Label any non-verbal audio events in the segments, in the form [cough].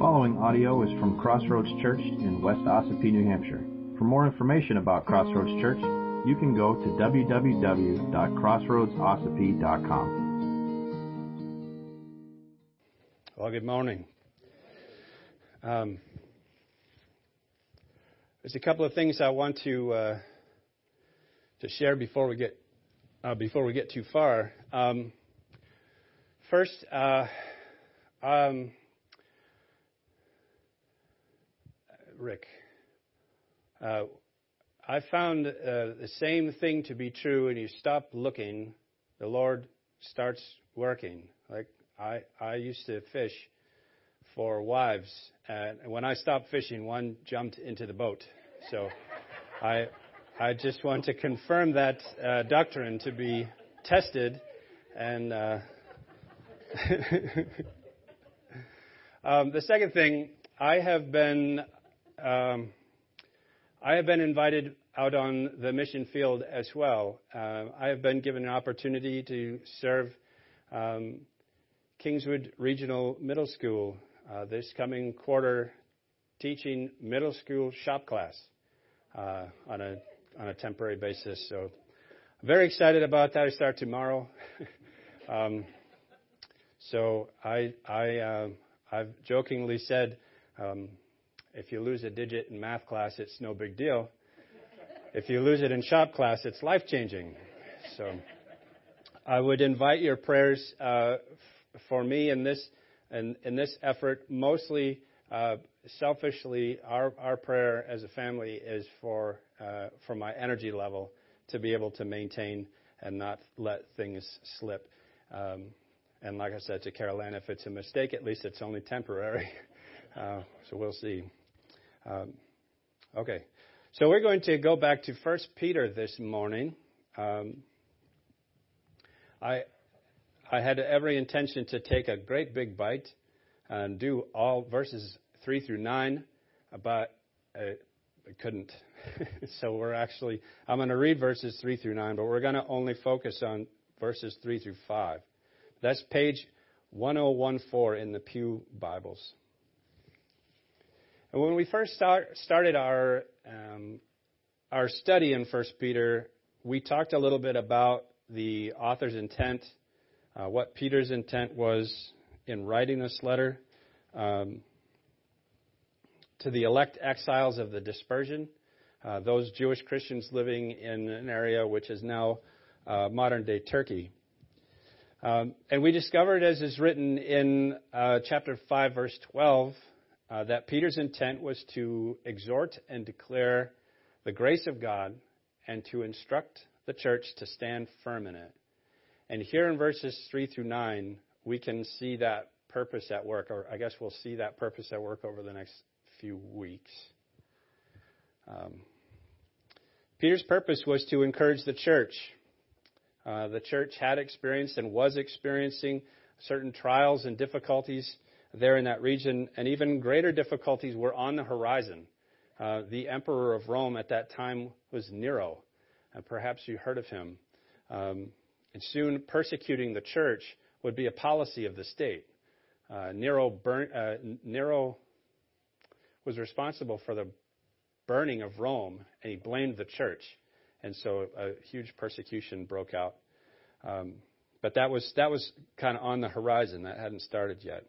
following audio is from Crossroads Church in West Ossipee, New Hampshire. For more information about Crossroads Church, you can go to www.crossroadsossipee.com. Well, good morning. Um, there's a couple of things I want to uh, to share before we get uh, before we get too far. Um, first, uh, um, Rick, uh, I found uh, the same thing to be true, and you stop looking, the Lord starts working. Like I, I used to fish for wives, and when I stopped fishing, one jumped into the boat. So, I, I just want to confirm that uh, doctrine to be tested, and. Uh, [laughs] um, the second thing, I have been um, I have been invited out on the mission field as well. Uh, I have been given an opportunity to serve um, Kingswood Regional Middle School uh, this coming quarter, teaching middle school shop class uh, on a on a temporary basis. So, I'm very excited about that. I start tomorrow. [laughs] um, so I I uh, I've jokingly said. Um, if you lose a digit in math class, it's no big deal. If you lose it in shop class, it's life changing. So I would invite your prayers uh, for me in this in, in this effort. Mostly, uh, selfishly, our our prayer as a family is for uh, for my energy level to be able to maintain and not let things slip. Um, and like I said to Carolyn, if it's a mistake, at least it's only temporary. [laughs] Uh, so we'll see. Um, okay. So we're going to go back to First Peter this morning. Um, I, I had every intention to take a great big bite and do all verses 3 through 9, but I, I couldn't. [laughs] so we're actually, I'm going to read verses 3 through 9, but we're going to only focus on verses 3 through 5. That's page 1014 in the Pew Bibles. And when we first start, started our um, our study in First Peter, we talked a little bit about the author's intent, uh, what Peter's intent was in writing this letter um, to the elect exiles of the dispersion, uh, those Jewish Christians living in an area which is now uh, modern day Turkey. Um, and we discovered, as is written in uh, chapter 5, verse 12, uh, that Peter's intent was to exhort and declare the grace of God and to instruct the church to stand firm in it. And here in verses 3 through 9, we can see that purpose at work, or I guess we'll see that purpose at work over the next few weeks. Um, Peter's purpose was to encourage the church. Uh, the church had experienced and was experiencing certain trials and difficulties there in that region, and even greater difficulties were on the horizon. Uh, the emperor of Rome at that time was Nero, and perhaps you heard of him. Um, and soon persecuting the church would be a policy of the state. Uh, Nero, burn, uh, Nero was responsible for the burning of Rome, and he blamed the church. And so a huge persecution broke out. Um, but that was that was kind of on the horizon. That hadn't started yet.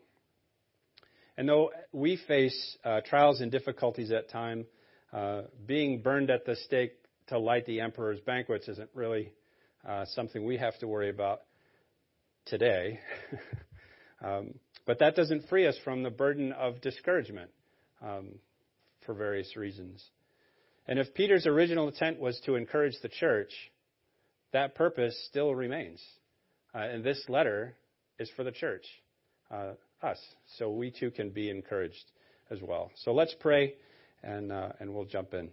And though we face uh, trials and difficulties at time, uh, being burned at the stake to light the emperor's banquets isn't really uh, something we have to worry about today. [laughs] um, but that doesn't free us from the burden of discouragement um, for various reasons. And if Peter's original intent was to encourage the church, that purpose still remains. And this letter is for the church. Us. So we too can be encouraged as well. So let's pray and, uh, and we'll jump in.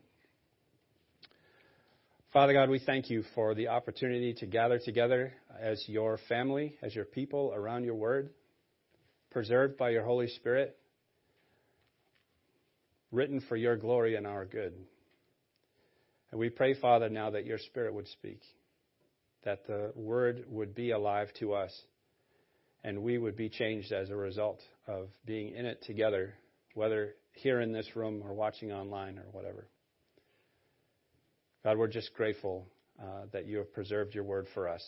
Father God, we thank you for the opportunity to gather together as your family, as your people around your word, preserved by your Holy Spirit, written for your glory and our good. And we pray, Father, now that your Spirit would speak, that the word would be alive to us and we would be changed as a result of being in it together whether here in this room or watching online or whatever. God, we're just grateful uh, that you have preserved your word for us,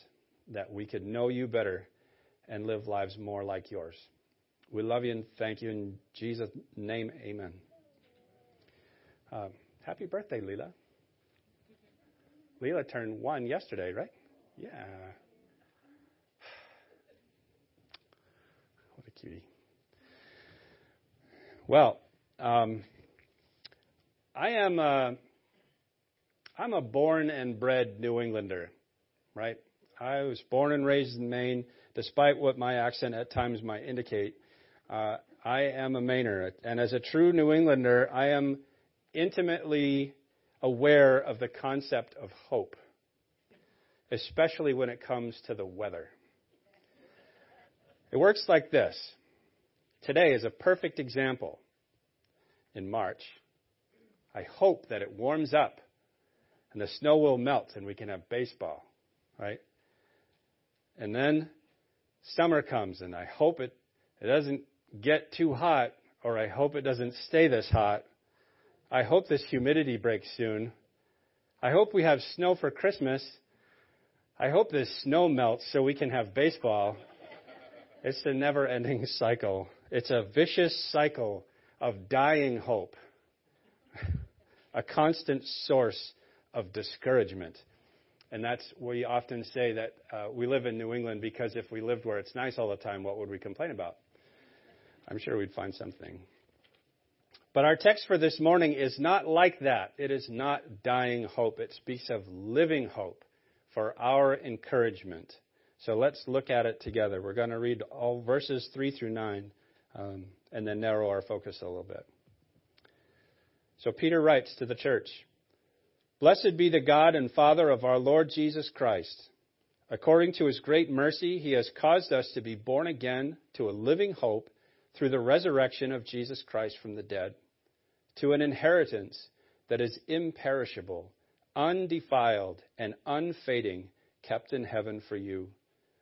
that we could know you better and live lives more like yours. We love you and thank you in Jesus' name. Amen. Uh, happy birthday, Leela. Leela turned one yesterday, right? Yeah. What a cutie. Well, um, I am a, I'm a born and bred New Englander, right? I was born and raised in Maine, despite what my accent at times might indicate. Uh, I am a Mainer, and as a true New Englander, I am intimately aware of the concept of hope especially when it comes to the weather. It works like this. Today is a perfect example. In March, I hope that it warms up and the snow will melt and we can have baseball, right? And then summer comes and I hope it, it doesn't get too hot or I hope it doesn't stay this hot. I hope this humidity breaks soon. I hope we have snow for Christmas I hope this snow melts so we can have baseball. It's a never ending [laughs] cycle. It's a vicious cycle of dying hope, [laughs] a constant source of discouragement. And that's we often say that uh, we live in New England because if we lived where it's nice all the time, what would we complain about? I'm sure we'd find something. But our text for this morning is not like that. It is not dying hope. It speaks of living hope for our encouragement. So let's look at it together. We're going to read all verses 3 through 9 um, and then narrow our focus a little bit. So Peter writes to the church Blessed be the God and Father of our Lord Jesus Christ. According to his great mercy, he has caused us to be born again to a living hope through the resurrection of Jesus Christ from the dead, to an inheritance that is imperishable undefiled and unfading, kept in heaven for you,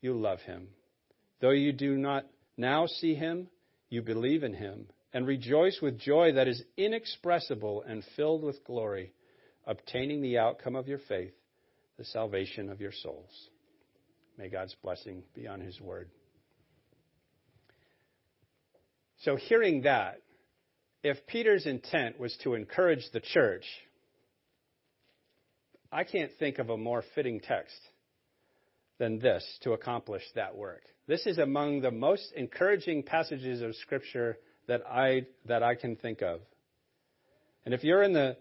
you love him. Though you do not now see him, you believe in him and rejoice with joy that is inexpressible and filled with glory, obtaining the outcome of your faith, the salvation of your souls. May God's blessing be on his word. So, hearing that, if Peter's intent was to encourage the church, I can't think of a more fitting text than this to accomplish that work. This is among the most encouraging passages of Scripture that I, that I can think of. And if you're in the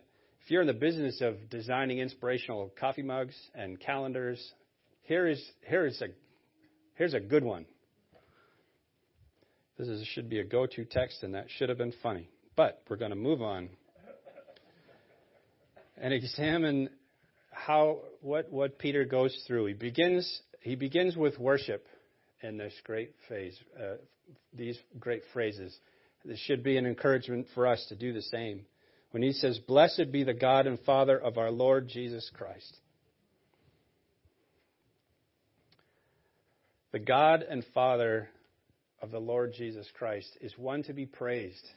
if you're in the business of designing inspirational coffee mugs and calendars, here is here is a here's a good one. This is, should be a go-to text, and that should have been funny. But we're going to move on and examine how what what Peter goes through. He begins he begins with worship in this great phase, uh, these great phrases. This should be an encouragement for us to do the same. When he says, "Blessed be the God and Father of our Lord Jesus Christ." The God and Father of the Lord Jesus Christ is one to be praised.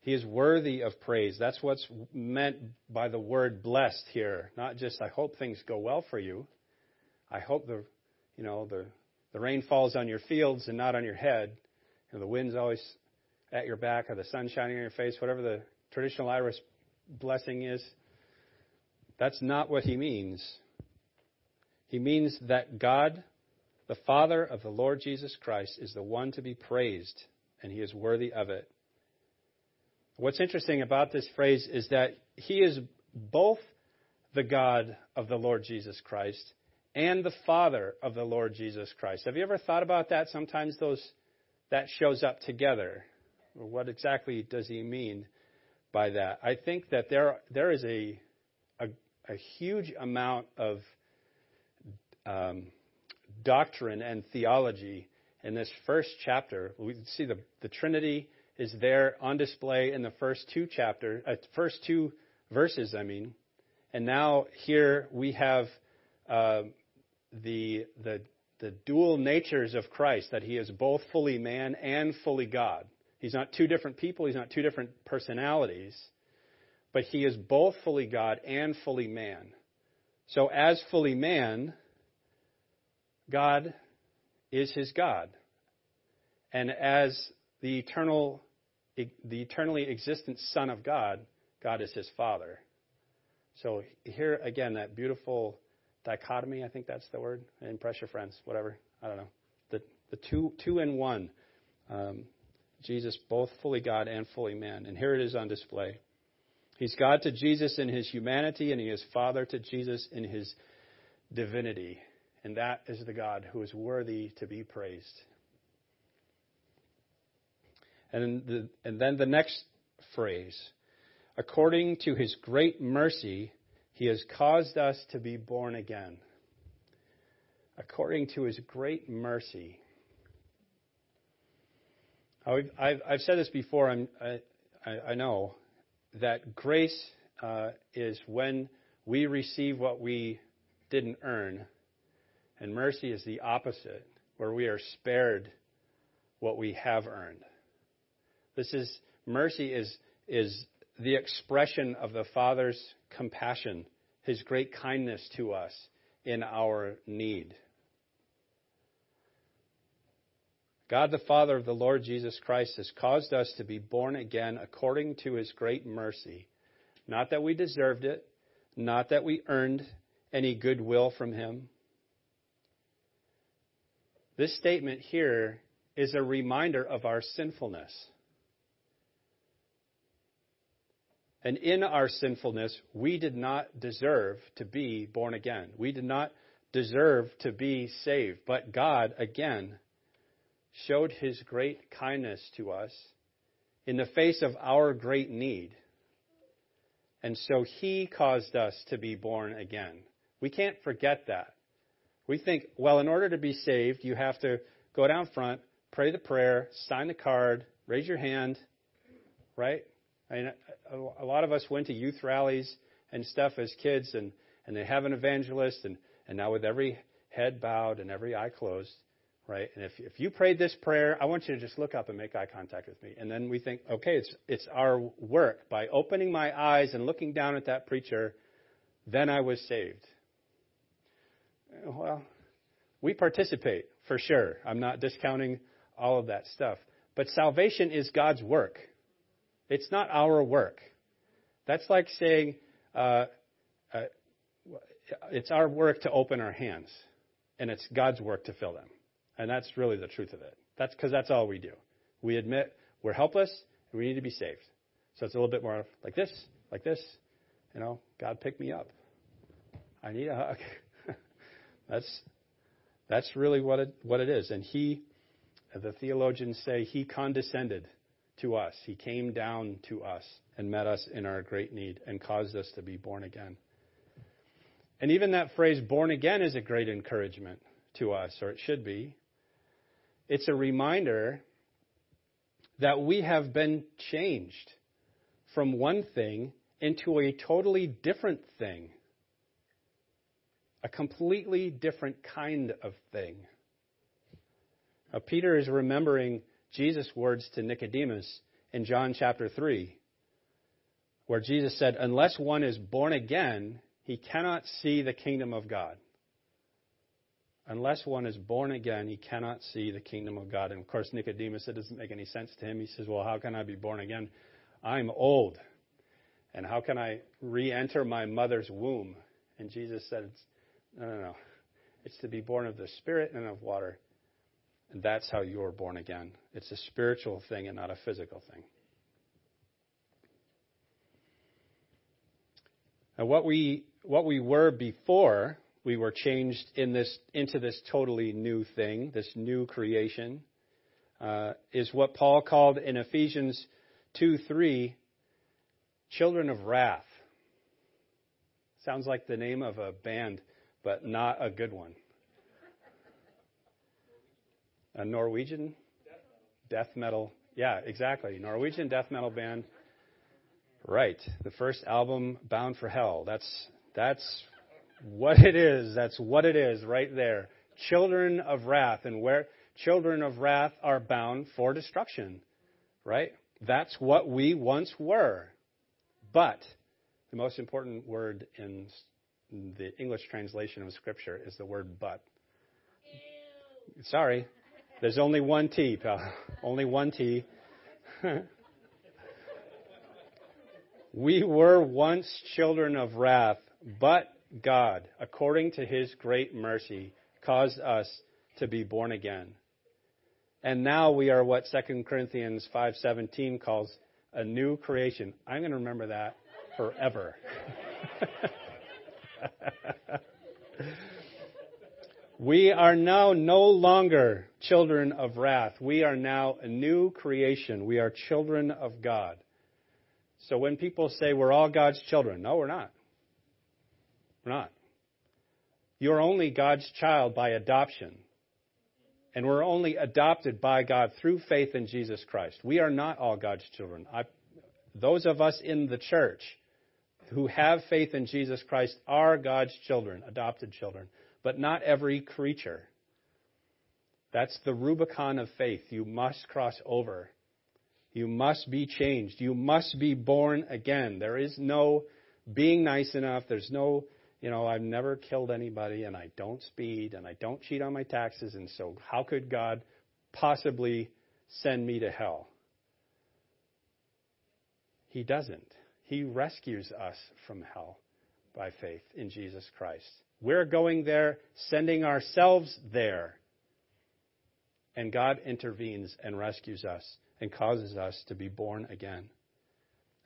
He is worthy of praise. That's what's meant by the word blessed here. Not just I hope things go well for you. I hope the you know the the rain falls on your fields and not on your head. You know, the wind's always at your back or the sun shining on your face, whatever the traditional Irish blessing is. That's not what he means. He means that God, the Father of the Lord Jesus Christ, is the one to be praised, and he is worthy of it. What's interesting about this phrase is that he is both the God of the Lord Jesus Christ and the Father of the Lord Jesus Christ. Have you ever thought about that? Sometimes those that shows up together. What exactly does he mean by that? I think that there there is a a, a huge amount of um, doctrine and theology in this first chapter. We see the the Trinity is there on display in the first two chapter, uh, first two verses. I mean, and now here we have uh, the the the dual natures of Christ, that he is both fully man and fully God. He's not two different people, he's not two different personalities, but he is both fully God and fully man. So, as fully man, God is his God. And as the eternal the eternally existent Son of God, God is his Father. So here again that beautiful dichotomy, I think that's the word. Impress your friends, whatever. I don't know. The, the two, two in one. Um, Jesus, both fully God and fully man. And here it is on display. He's God to Jesus in his humanity, and he is Father to Jesus in his divinity. And that is the God who is worthy to be praised. And, the, and then the next phrase according to his great mercy, he has caused us to be born again according to his great mercy. I've, I've said this before, I, I, know that grace uh, is when we receive what we didn't earn, and mercy is the opposite, where we are spared what we have earned. This is mercy is is the expression of the Father's compassion, his great kindness to us in our need. God the Father of the Lord Jesus Christ has caused us to be born again according to his great mercy. Not that we deserved it, not that we earned any goodwill from him. This statement here is a reminder of our sinfulness. And in our sinfulness, we did not deserve to be born again. We did not deserve to be saved. But God, again, showed his great kindness to us in the face of our great need. And so he caused us to be born again. We can't forget that. We think, well, in order to be saved, you have to go down front, pray the prayer, sign the card, raise your hand, right? I mean, a lot of us went to youth rallies and stuff as kids, and, and they have an evangelist, and, and now with every head bowed and every eye closed, right? And if, if you prayed this prayer, I want you to just look up and make eye contact with me. And then we think, okay, it's, it's our work. By opening my eyes and looking down at that preacher, then I was saved. Well, we participate for sure. I'm not discounting all of that stuff. But salvation is God's work. It's not our work. That's like saying uh, uh, it's our work to open our hands, and it's God's work to fill them. And that's really the truth of it. That's because that's all we do. We admit we're helpless and we need to be saved. So it's a little bit more like this, like this. You know, God pick me up. I need a hug. [laughs] that's that's really what it what it is. And he, the theologians say, he condescended to us. He came down to us and met us in our great need and caused us to be born again. And even that phrase, born again, is a great encouragement to us, or it should be. It's a reminder that we have been changed from one thing into a totally different thing, a completely different kind of thing. Now, Peter is remembering Jesus' words to Nicodemus in John chapter 3, where Jesus said, Unless one is born again, he cannot see the kingdom of God. Unless one is born again, he cannot see the kingdom of God. And of course, Nicodemus, it doesn't make any sense to him. He says, Well, how can I be born again? I'm old. And how can I re enter my mother's womb? And Jesus said, No, no, no. It's to be born of the Spirit and of water. And that's how you're born again. It's a spiritual thing and not a physical thing. Now, what we, what we were before we were changed in this, into this totally new thing, this new creation, uh, is what Paul called in Ephesians 2 3 children of wrath. Sounds like the name of a band, but not a good one. A Norwegian death metal. Yeah, exactly. Norwegian death metal band. Right. The first album, Bound for Hell. That's that's what it is. That's what it is right there. Children of wrath and where children of wrath are bound for destruction. Right? That's what we once were. But the most important word in the English translation of Scripture is the word but. Ew. Sorry. There's only one T, pal. Only one T. we were once children of wrath, but God, according to his great mercy, caused us to be born again. And now we are what 2 Corinthians 5:17 calls a new creation. I'm going to remember that forever. [laughs] we are now no longer children of wrath. We are now a new creation. We are children of God. So when people say we're all God's children, no, we're not. We're not. You're only God's child by adoption. And we're only adopted by God through faith in Jesus Christ. We are not all God's children. I, those of us in the church who have faith in Jesus Christ are God's children, adopted children, but not every creature. That's the Rubicon of faith. You must cross over. You must be changed. You must be born again. There is no being nice enough. There's no you know, I've never killed anybody and I don't speed and I don't cheat on my taxes, and so how could God possibly send me to hell? He doesn't. He rescues us from hell by faith in Jesus Christ. We're going there, sending ourselves there. And God intervenes and rescues us and causes us to be born again.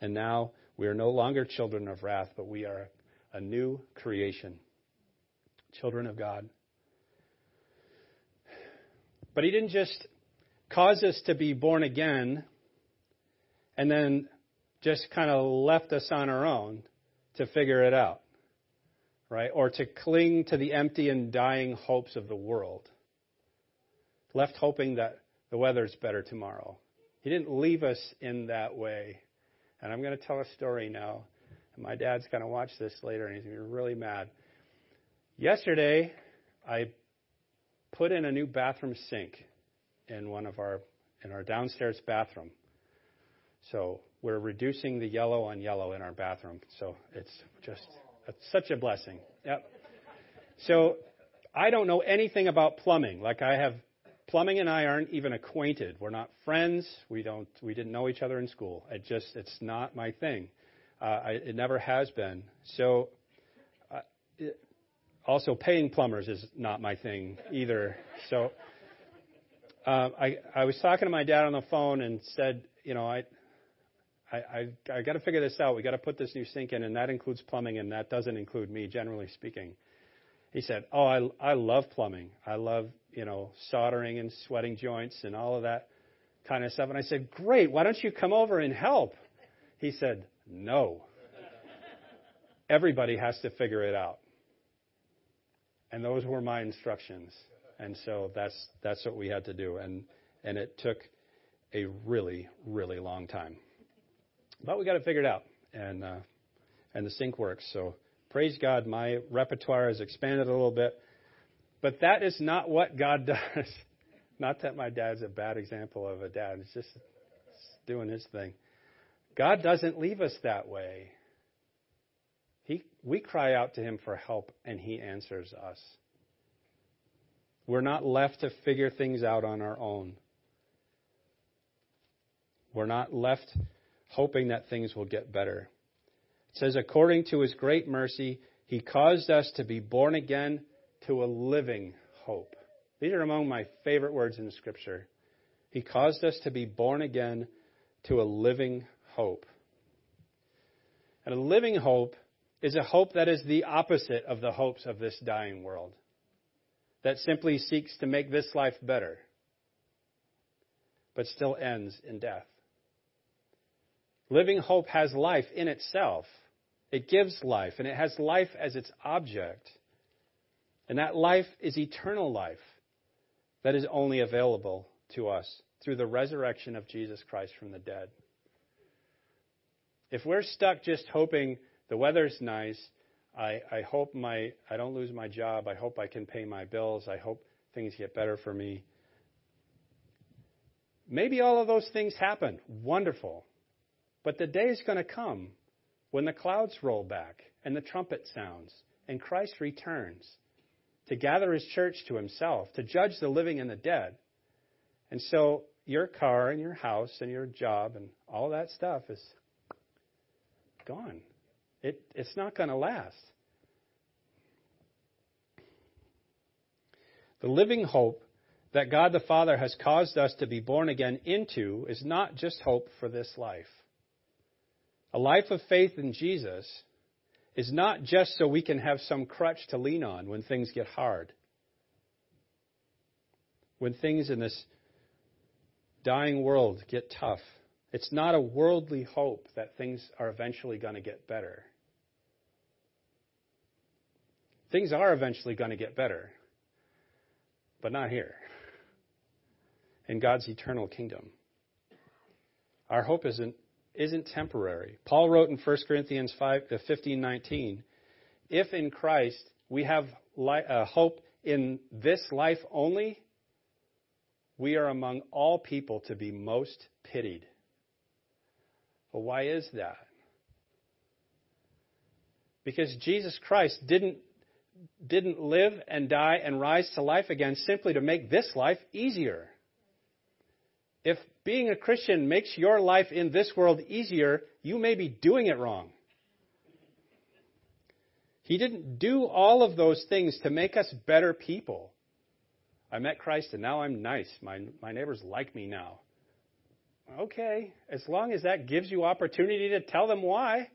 And now we are no longer children of wrath, but we are a new creation, children of God. But He didn't just cause us to be born again and then just kind of left us on our own to figure it out, right? Or to cling to the empty and dying hopes of the world, left hoping that the weather's better tomorrow. He didn't leave us in that way. And I'm going to tell a story now and my dad's going to watch this later and he's going to be really mad. Yesterday, I put in a new bathroom sink in one of our in our downstairs bathroom. So we're reducing the yellow on yellow in our bathroom. So it's just it's such a blessing. Yep. So I don't know anything about plumbing. Like I have plumbing and I aren't even acquainted. We're not friends. We don't we didn't know each other in school. It just it's not my thing. Uh, I, it never has been. So, uh, it, also paying plumbers is not my thing either. So, uh, I I was talking to my dad on the phone and said, you know, I. I, I, I got to figure this out. We got to put this new sink in, and that includes plumbing, and that doesn't include me, generally speaking. He said, "Oh, I I love plumbing. I love you know soldering and sweating joints and all of that kind of stuff." And I said, "Great. Why don't you come over and help?" He said, no. Everybody has to figure it out. And those were my instructions. And so that's that's what we had to do. And and it took a really, really long time. But we got it figured out. And uh, and the sink works. So praise God, my repertoire has expanded a little bit. But that is not what God [laughs] does. not that my dad's a bad example of a dad. It's just doing his thing. God doesn't leave us that way. He, we cry out to Him for help, and He answers us. We're not left to figure things out on our own. We're not left hoping that things will get better. It says, according to His great mercy, He caused us to be born again to a living hope. These are among my favorite words in the Scripture. He caused us to be born again to a living hope. And a living hope is a hope that is the opposite of the hopes of this dying world, that simply seeks to make this life better. but still ends in death. Living hope has life in itself. It gives life, and it has life as its object. And that life is eternal life that is only available to us through the resurrection of Jesus Christ from the dead. If we're stuck just hoping the weather's nice, I, I hope my I don't lose my job, I hope I can pay my bills, I hope things get better for me. Maybe all of those things happen. Wonderful. But the day is going to come when the clouds roll back and the trumpet sounds and Christ returns to gather his church to himself, to judge the living and the dead. And so your car and your house and your job and all that stuff is gone. It, it's not going to last. The living hope that God the Father has caused us to be born again into is not just hope for this life. A life of faith in Jesus is not just so we can have some crutch to lean on when things get hard. When things in this dying world get tough. It's not a worldly hope that things are eventually going to get better. Things are eventually going to get better, but not here in God's eternal kingdom. Our hope isn't, isn't temporary. Paul wrote in 1 Corinthians 5, uh, 15 19, if in Christ we have li- uh, hope in this life only, we are among all people to be most pitied. Well, why is that? Because Jesus Christ didn't, didn't live and die and rise to life again simply to make this life easier. If being a Christian makes your life in this world easier, you may be doing it wrong. He didn't do all of those things to make us better people. I met Christ and now I'm nice. My, my neighbors like me now. Okay, as long as that gives you opportunity to tell them why,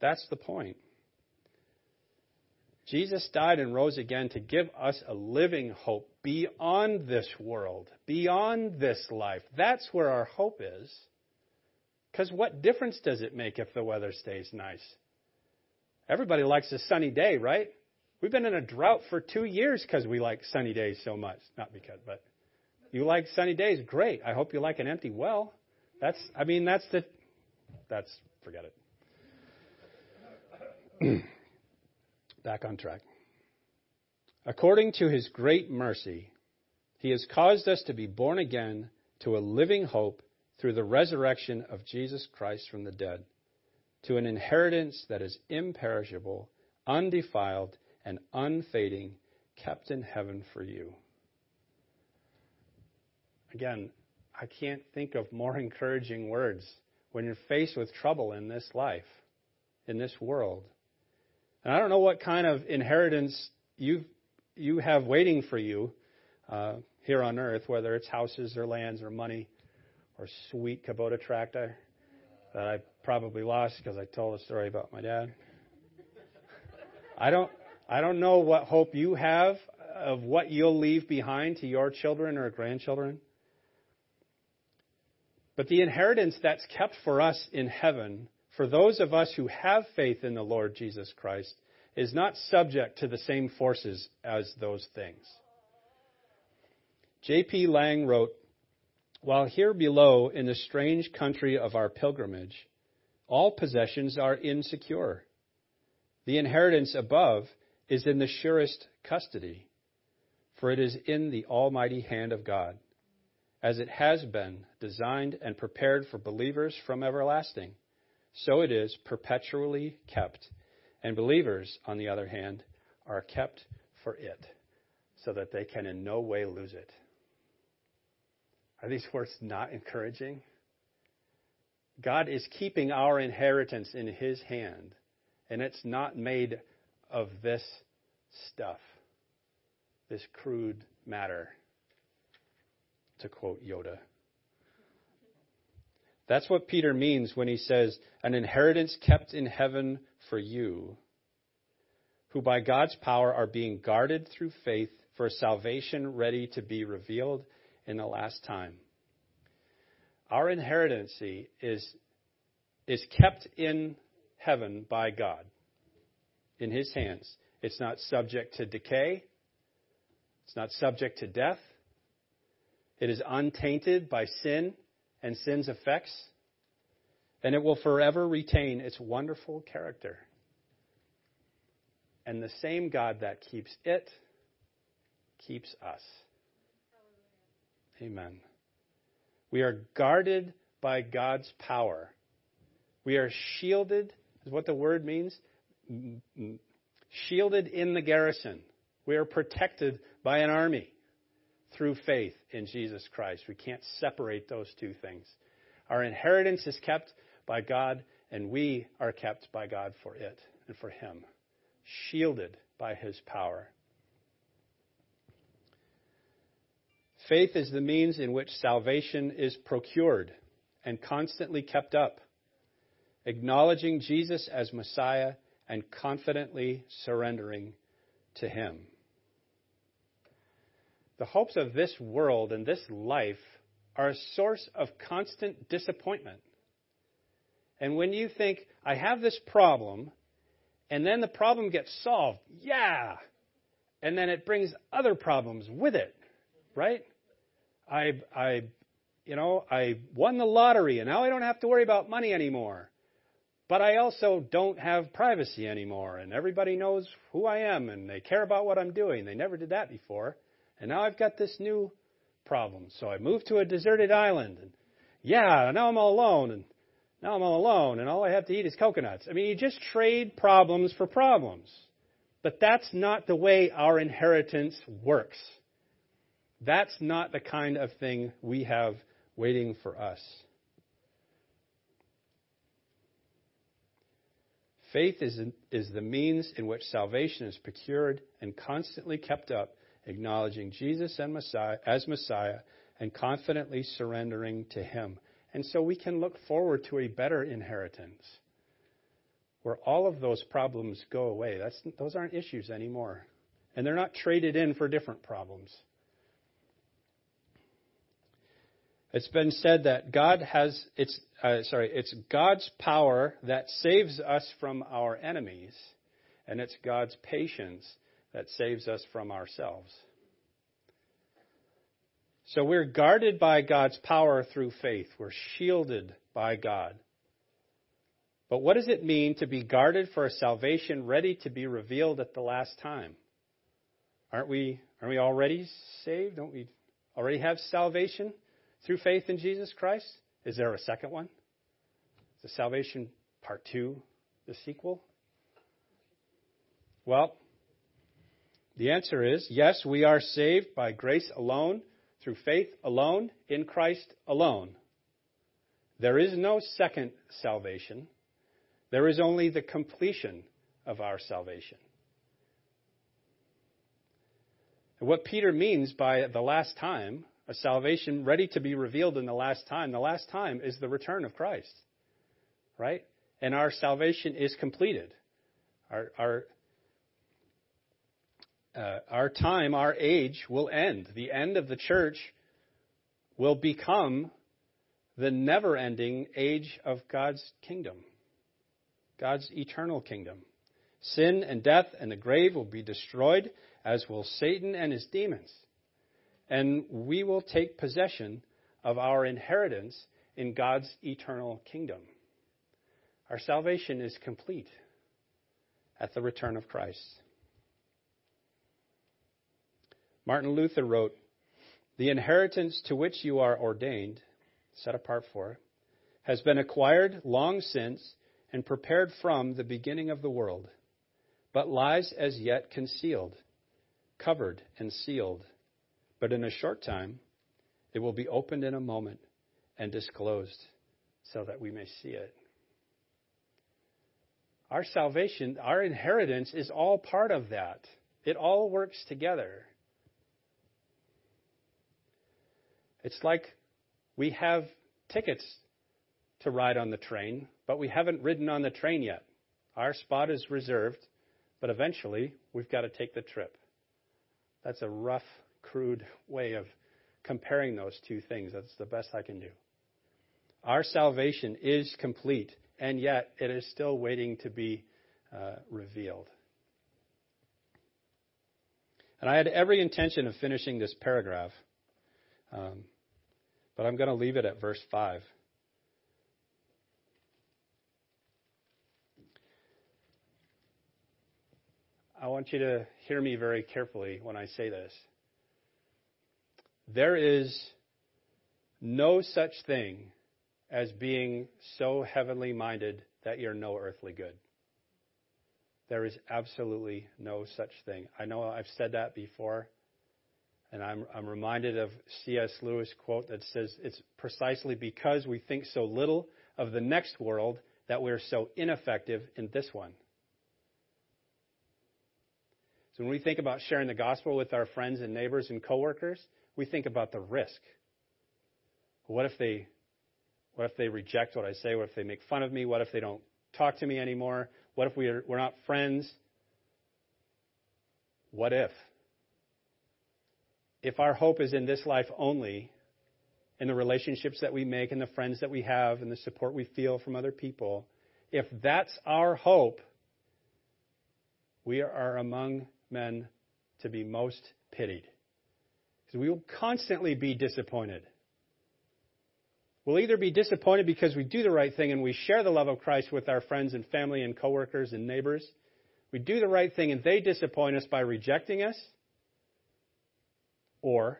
that's the point. Jesus died and rose again to give us a living hope beyond this world, beyond this life. That's where our hope is. Because what difference does it make if the weather stays nice? Everybody likes a sunny day, right? We've been in a drought for two years because we like sunny days so much. Not because, but you like sunny days. Great. I hope you like an empty well. That's, I mean, that's the, that's, forget it. [clears throat] Back on track. According to his great mercy, he has caused us to be born again to a living hope through the resurrection of Jesus Christ from the dead, to an inheritance that is imperishable, undefiled, and unfading, kept in heaven for you. Again, I can't think of more [laughs] encouraging words when you're faced with trouble in this life, in this world. And I don't know what kind of inheritance you you have waiting for you uh, here on earth, whether it's houses or lands or money or sweet Kubota tractor that I probably lost because I told a story about my dad. I don't I don't know what hope you have of what you'll leave behind to your children or grandchildren. But the inheritance that's kept for us in heaven for those of us who have faith in the Lord Jesus Christ, is not subject to the same forces as those things. J.P. Lang wrote, While here below in the strange country of our pilgrimage, all possessions are insecure. The inheritance above is in the surest custody, for it is in the almighty hand of God, as it has been designed and prepared for believers from everlasting so it is perpetually kept. And believers, on the other hand, are kept for it, so that they can in no way lose it. Are these words not encouraging? God is keeping our inheritance in His hand, and it's not made of this stuff, this crude matter, to quote Yoda. That's what Peter means when he says, an inheritance kept in heaven for you, who by God's power are being guarded through faith for salvation ready to be revealed in the last time. Our inheritance is, is kept in heaven by God, in His hands. It's not subject to decay, it's not subject to death, it is untainted by sin and sin's effects, and it will forever retain its wonderful character. And the same God that keeps it keeps us. Amen. We are guarded by God's power. We are shielded, is what the word means. Shielded in the garrison. We are protected by an army through faith in Jesus Christ. We can't separate those two things. Our inheritance is kept by God, and we are kept by God for it and for Him, shielded by His power. Faith is the means in which salvation is procured and constantly kept up, acknowledging Jesus as Messiah and confidently surrendering to Him. The hopes of this world and this life are a source of constant disappointment. And when you think, I have this problem, and then the problem gets solved, yeah, and then it brings other problems with it, right? I, I, you know, I won the lottery and now I don't have to worry about money anymore. But I also don't have privacy anymore and everybody knows who I am and they care about what I'm doing. They never did that before. And now I've got this new problem. So I moved to a deserted island and yeah, now I'm all alone and now I'm all alone and all I have to eat is coconuts. I mean, you just trade problems for problems. But that's not the way our inheritance works. That's not the kind of thing we have waiting for us. Faith is, is the means in which salvation is procured and constantly kept up, acknowledging Jesus and Messiah, as Messiah and confidently surrendering to Him. And so we can look forward to a better inheritance where all of those problems go away. That's, those aren't issues anymore. And they're not traded in for different problems. It's been said that God has it's uh, sorry, it's God's power that saves us from our enemies, and it's God's patience that saves us from ourselves. So we're guarded by God's power through faith. We're shielded by God. But what does it mean to be guarded for a salvation ready to be revealed at the last time? Aren't we aren't we already saved? Don't we already have salvation? through faith in Jesus Christ? Is there a second one? Is the salvation part two the sequel? Well, the answer is yes, we are saved by grace alone, through faith alone, in Christ alone. There is no second salvation. There is only the completion of our salvation. And what Peter means by the last time a salvation ready to be revealed in the last time. The last time is the return of Christ, right? And our salvation is completed. Our, our, uh, our time, our age will end. The end of the church will become the never ending age of God's kingdom, God's eternal kingdom. Sin and death and the grave will be destroyed, as will Satan and his demons and we will take possession of our inheritance in God's eternal kingdom. Our salvation is complete at the return of Christ. Martin Luther wrote, The inheritance to which you are ordained, set apart for, has been acquired long since and prepared from the beginning of the world, but lies as yet concealed, covered, and sealed but in a short time, it will be opened in a moment and disclosed so that we may see it. Our salvation, our inheritance is all part of that. It all works together. It's like we have tickets to ride on the train, but we haven't ridden on the train yet. Our spot is reserved, but eventually we've got to take the trip. That's a rough crude way of comparing those two things. That's the best I can do. Our salvation is complete, and yet it is still waiting to be uh, revealed. And I had every intention of finishing this paragraph, um, but I'm going to leave it at verse 5. I want you to hear me very carefully when I say this. There is no such thing as being so heavenly minded that you're no earthly good. There is absolutely no such thing. I know I've said that before, and I'm, I'm reminded of C.S. Lewis' quote that says, It's precisely because we think so little of the next world that we're so ineffective in this one. So when we think about sharing the gospel with our friends and neighbors and coworkers, we think about the risk. What if they what if they reject what I say? What if they make fun of me? What if they don't talk to me anymore? What if we're, we're not friends? What if? If our hope is in this life only, in the relationships that we make and the friends that we have and the support we feel from other people, if that's our hope, we are among men to be most pitied. Because we will constantly be disappointed. We'll either be disappointed because we do the right thing and we share the love of Christ with our friends and family and coworkers and neighbors. We do the right thing and they disappoint us by rejecting us. Or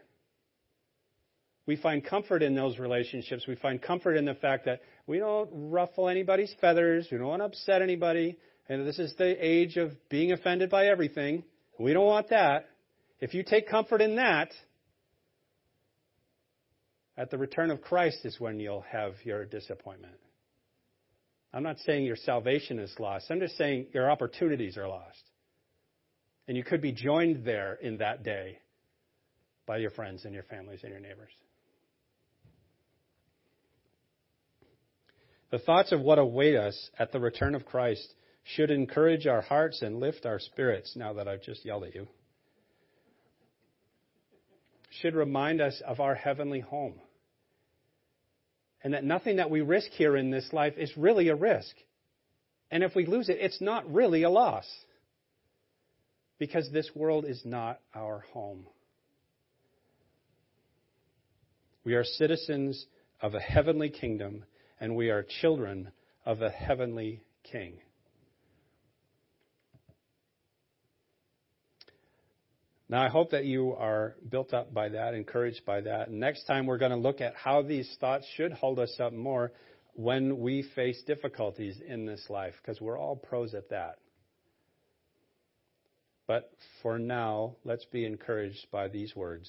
we find comfort in those relationships. We find comfort in the fact that we don't ruffle anybody's feathers. We don't want to upset anybody. And this is the age of being offended by everything. We don't want that. If you take comfort in that, at the return of Christ is when you'll have your disappointment. I'm not saying your salvation is lost. I'm just saying your opportunities are lost. And you could be joined there in that day by your friends and your families and your neighbors. The thoughts of what await us at the return of Christ should encourage our hearts and lift our spirits now that I've just yelled at you. Should remind us of our heavenly home and that nothing that we risk here in this life is really a risk. And if we lose it, it's not really a loss. Because this world is not our home. We are citizens of a heavenly kingdom, and we are children of a heavenly king. Now, I hope that you are built up by that, encouraged by that. Next time, we're going to look at how these thoughts should hold us up more when we face difficulties in this life, because we're all pros at that. But for now, let's be encouraged by these words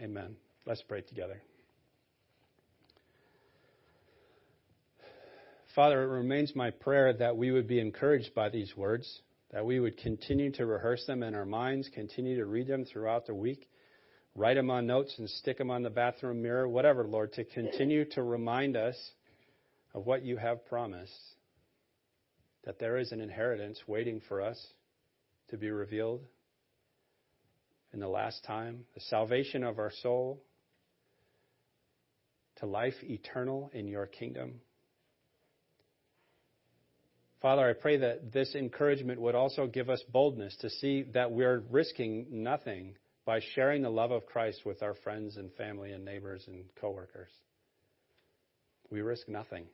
Amen. Let's pray together. Father, it remains my prayer that we would be encouraged by these words that we would continue to rehearse them in our minds, continue to read them throughout the week, write them on notes and stick them on the bathroom mirror, whatever, Lord, to continue to remind us of what you have promised, that there is an inheritance waiting for us to be revealed in the last time, the salvation of our soul to life eternal in your kingdom. Father, I pray that this encouragement would also give us boldness to see that we're risking nothing by sharing the love of Christ with our friends and family and neighbors and coworkers. We risk nothing.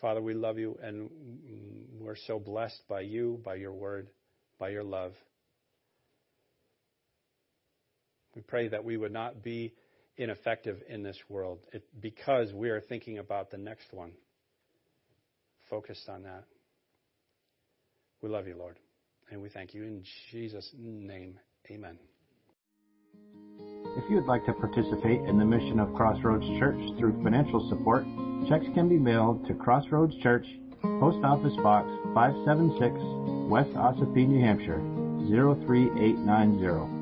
Father, we love you and we're so blessed by you, by your word, by your love. We pray that we would not be ineffective in this world because we are thinking about the next one. Focused on that. We love you, Lord, and we thank you in Jesus' name. Amen. If you would like to participate in the mission of Crossroads Church through financial support, checks can be mailed to Crossroads Church, Post Office Box 576, West Ossipee, New Hampshire 03890.